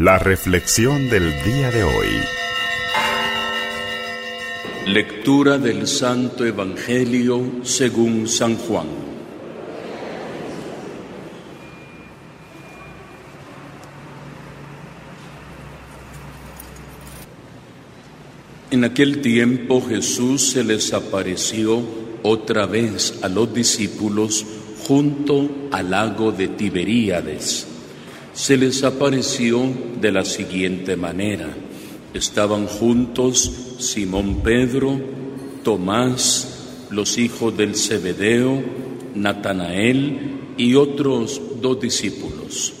La reflexión del día de hoy. Lectura del Santo Evangelio según San Juan. En aquel tiempo Jesús se les apareció otra vez a los discípulos junto al lago de Tiberíades. Se les apareció de la siguiente manera. Estaban juntos Simón Pedro, Tomás, los hijos del Zebedeo, Natanael y otros dos discípulos.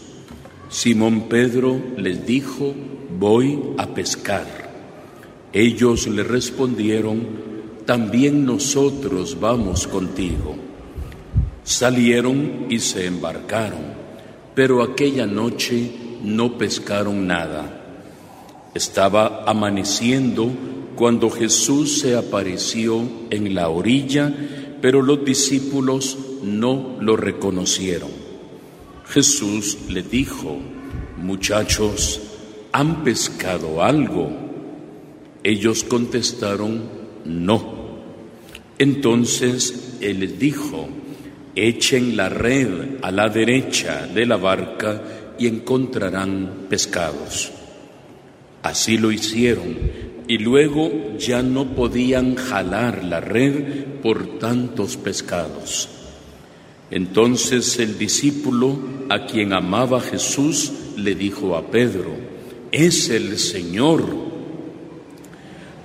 Simón Pedro les dijo, voy a pescar. Ellos le respondieron, también nosotros vamos contigo. Salieron y se embarcaron, pero aquella noche no pescaron nada. Estaba amaneciendo cuando Jesús se apareció en la orilla, pero los discípulos no lo reconocieron. Jesús le dijo, muchachos, ¿han pescado algo? Ellos contestaron, no. Entonces Él les dijo, echen la red a la derecha de la barca y encontrarán pescados. Así lo hicieron y luego ya no podían jalar la red por tantos pescados. Entonces el discípulo a quien amaba Jesús le dijo a Pedro, es el Señor.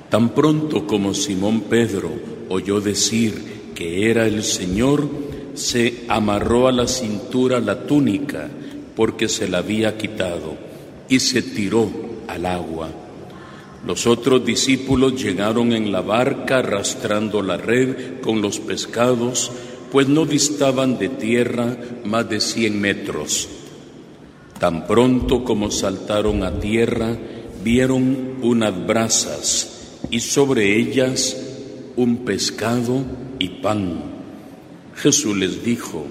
Tan pronto como Simón Pedro oyó decir que era el Señor, se amarró a la cintura la túnica porque se la había quitado y se tiró al agua. Los otros discípulos llegaron en la barca arrastrando la red con los pescados, pues no distaban de tierra más de cien metros. Tan pronto como saltaron a tierra, vieron unas brasas y sobre ellas un pescado y pan. Jesús les dijo,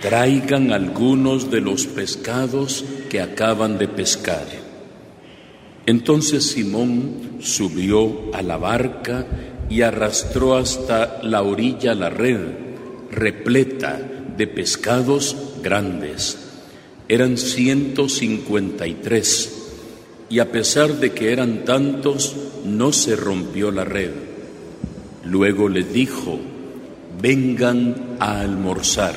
traigan algunos de los pescados que acaban de pescar. Entonces Simón subió a la barca y arrastró hasta la orilla la red, repleta de pescados grandes. Eran ciento cincuenta y tres, y a pesar de que eran tantos, no se rompió la red. Luego les dijo, vengan a almorzar.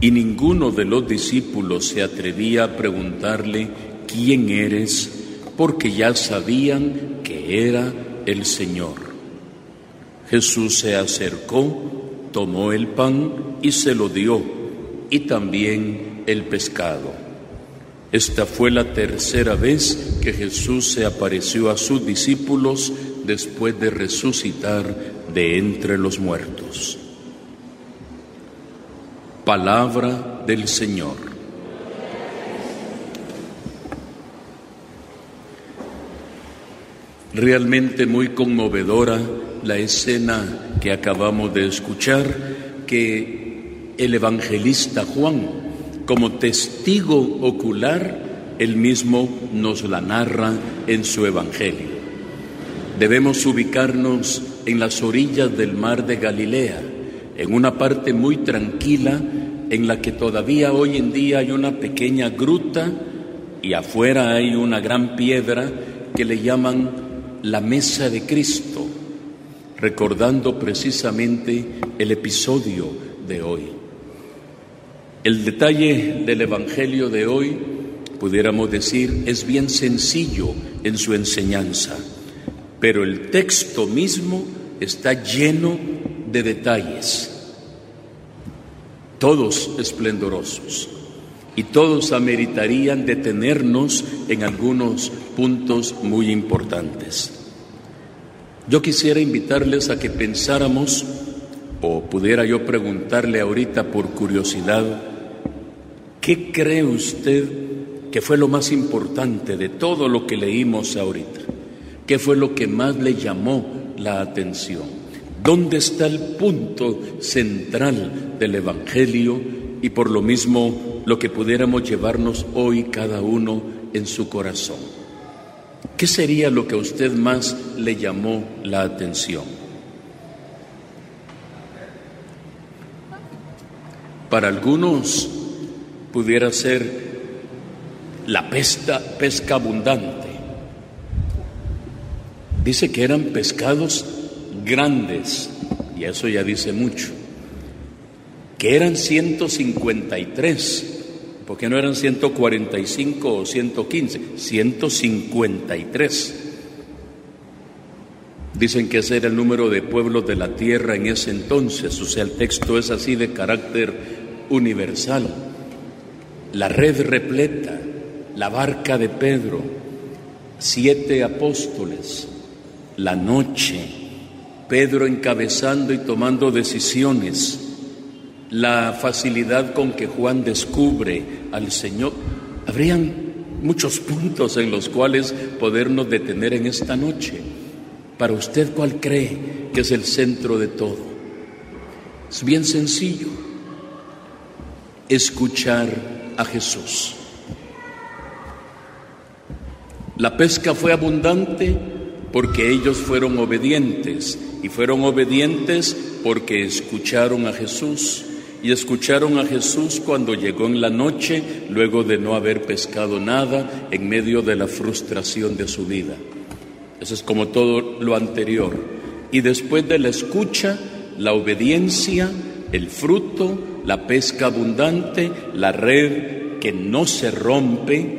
Y ninguno de los discípulos se atrevía a preguntarle, ¿quién eres? porque ya sabían que era el Señor. Jesús se acercó, tomó el pan y se lo dio, y también el pescado. Esta fue la tercera vez que Jesús se apareció a sus discípulos después de resucitar de entre los muertos. Palabra del Señor. Realmente muy conmovedora la escena que acabamos de escuchar, que el evangelista Juan, como testigo ocular, él mismo nos la narra en su evangelio. Debemos ubicarnos en las orillas del mar de Galilea, en una parte muy tranquila en la que todavía hoy en día hay una pequeña gruta y afuera hay una gran piedra que le llaman la mesa de Cristo, recordando precisamente el episodio de hoy. El detalle del Evangelio de hoy, pudiéramos decir, es bien sencillo en su enseñanza, pero el texto mismo está lleno de detalles, todos esplendorosos y todos ameritarían detenernos en algunos puntos muy importantes. Yo quisiera invitarles a que pensáramos, o pudiera yo preguntarle ahorita por curiosidad, ¿qué cree usted que fue lo más importante de todo lo que leímos ahorita? ¿Qué fue lo que más le llamó la atención? ¿Dónde está el punto central del Evangelio y por lo mismo lo que pudiéramos llevarnos hoy cada uno en su corazón. ¿Qué sería lo que a usted más le llamó la atención? Para algunos pudiera ser la pesca abundante. Dice que eran pescados grandes, y eso ya dice mucho, que eran 153, porque no eran 145 o 115, 153. Dicen que ese era el número de pueblos de la tierra en ese entonces, o sea, el texto es así de carácter universal. La red repleta, la barca de Pedro, siete apóstoles, la noche, Pedro encabezando y tomando decisiones, la facilidad con que Juan descubre al Señor. Habrían muchos puntos en los cuales podernos detener en esta noche. Para usted, ¿cuál cree que es el centro de todo? Es bien sencillo. Escuchar a Jesús. La pesca fue abundante porque ellos fueron obedientes y fueron obedientes porque escucharon a Jesús y escucharon a Jesús cuando llegó en la noche, luego de no haber pescado nada, en medio de la frustración de su vida. Eso es como todo lo anterior. Y después de la escucha, la obediencia, el fruto, la pesca abundante, la red que no se rompe,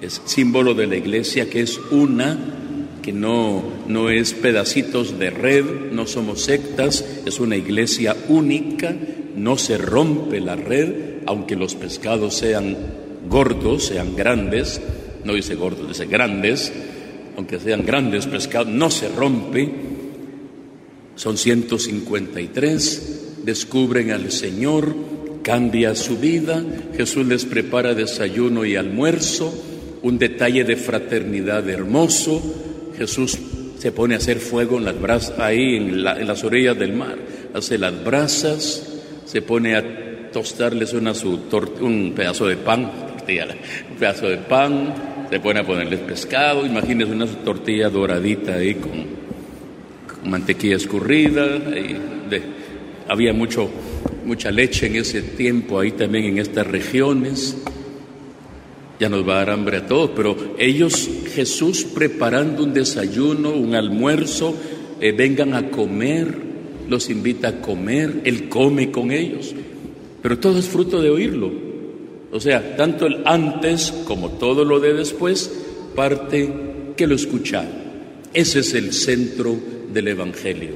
es símbolo de la iglesia que es una, que no, no es pedacitos de red, no somos sectas, es una iglesia única no se rompe la red, aunque los pescados sean gordos, sean grandes, no dice gordos, dice grandes, aunque sean grandes pescados, no se rompe. Son 153, descubren al Señor, cambia su vida, Jesús les prepara desayuno y almuerzo, un detalle de fraternidad hermoso, Jesús se pone a hacer fuego en las brasas, ahí en, en las orillas del mar, hace las brasas, se pone a tostarles una su un pedazo de pan, tortilla, un pedazo de pan, se pone a ponerles pescado, imagínense una tortilla doradita ahí con, mantequilla escurrida, había mucho, mucha leche en ese tiempo ahí también en estas regiones. Ya nos va a dar hambre a todos, pero ellos, Jesús preparando un desayuno, un almuerzo, eh, vengan a comer, los invita a comer, Él come con ellos, pero todo es fruto de oírlo. O sea, tanto el antes como todo lo de después parte que lo escucha. Ese es el centro del Evangelio,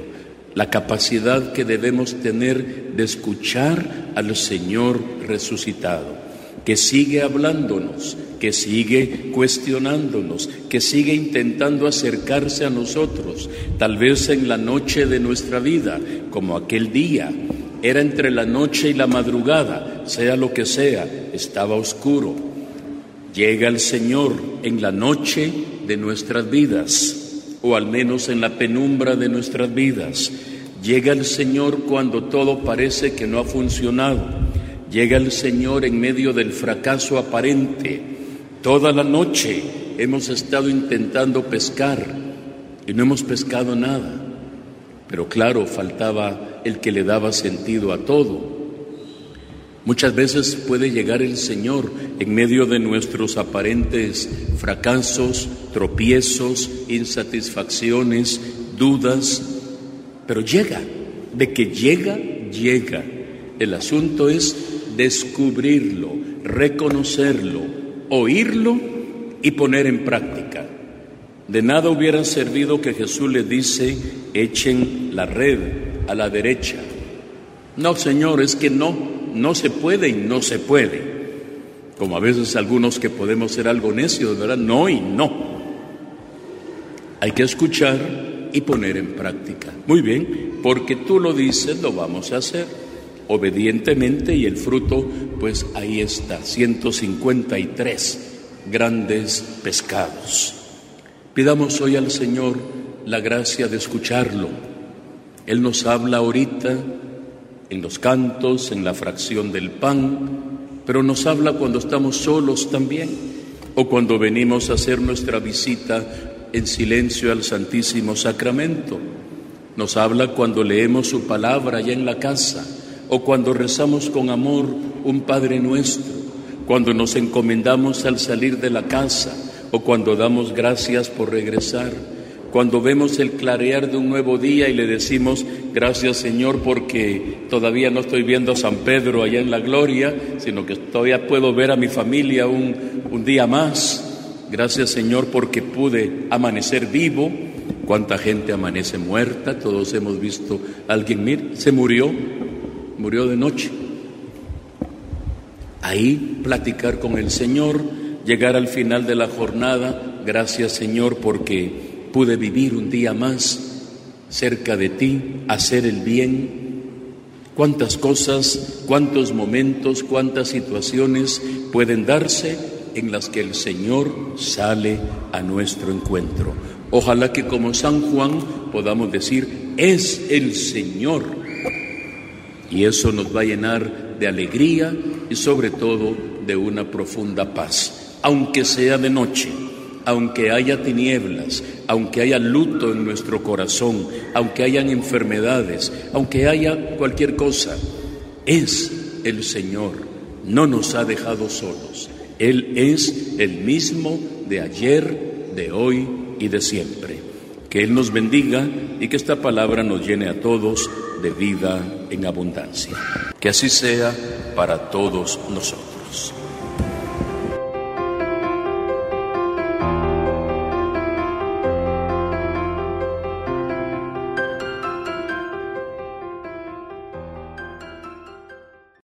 la capacidad que debemos tener de escuchar al Señor resucitado, que sigue hablándonos, que sigue cuestionándonos, que sigue intentando acercarse a nosotros, tal vez en la noche de nuestra vida, como aquel día. Era entre la noche y la madrugada, sea lo que sea, estaba oscuro. Llega el Señor en la noche de nuestras vidas, o al menos en la penumbra de nuestras vidas. Llega el Señor cuando todo parece que no ha funcionado. Llega el Señor en medio del fracaso aparente Toda la noche hemos estado intentando pescar y no hemos pescado nada. Pero claro, faltaba el que le daba sentido a todo. Muchas veces puede llegar el Señor en medio de nuestros aparentes fracasos, tropiezos, insatisfacciones, dudas, pero llega, de que llega, llega. El asunto es descubrirlo, reconocerlo, oírlo y poner en práctica. De nada hubiera servido que Jesús le dice, echen la red a la derecha. No, Señor, es que no, no se puede y no se puede. Como a veces algunos que podemos ser algo necios, ¿verdad? No y no. Hay que escuchar y poner en práctica. Muy bien, porque tú lo dices, lo vamos a hacer obedientemente y el fruto, pues ahí está, 153 grandes pescados. Pidamos hoy al Señor la gracia de escucharlo. Él nos habla ahorita en los cantos, en la fracción del pan, pero nos habla cuando estamos solos también. o cuando venimos a hacer nuestra visita en silencio al Santísimo Sacramento. Nos habla cuando leemos su palabra allá en la casa o cuando rezamos con amor un Padre nuestro, cuando nos encomendamos al salir de la casa o cuando damos gracias por regresar, cuando vemos el clarear de un nuevo día y le decimos gracias Señor porque todavía no estoy viendo a San Pedro allá en la gloria, sino que todavía puedo ver a mi familia un, día más. Gracias Señor porque pude amanecer vivo. Cuánta gente amanece muerta, todos hemos visto a alguien, mir, se murió, murió de noche. Ahí platicar con el Señor, llegar al final de la jornada, gracias Señor porque pude vivir un día más cerca de ti, hacer el bien. Cuántas cosas, cuántos momentos, cuántas situaciones pueden darse en las que el Señor sale a nuestro encuentro. Ojalá que como San Juan podamos decir, es el Señor. Y eso nos va a llenar de alegría y sobre todo de una profunda paz, aunque sea de noche, aunque haya tinieblas, aunque haya luto en nuestro corazón, aunque hayan enfermedades, aunque haya cualquier cosa, es el Señor, no nos ha dejado solos. Él es el mismo de ayer, de hoy y de siempre. Que Él nos bendiga y que esta palabra nos llene a todos de vida en abundancia. Que así sea para todos nosotros.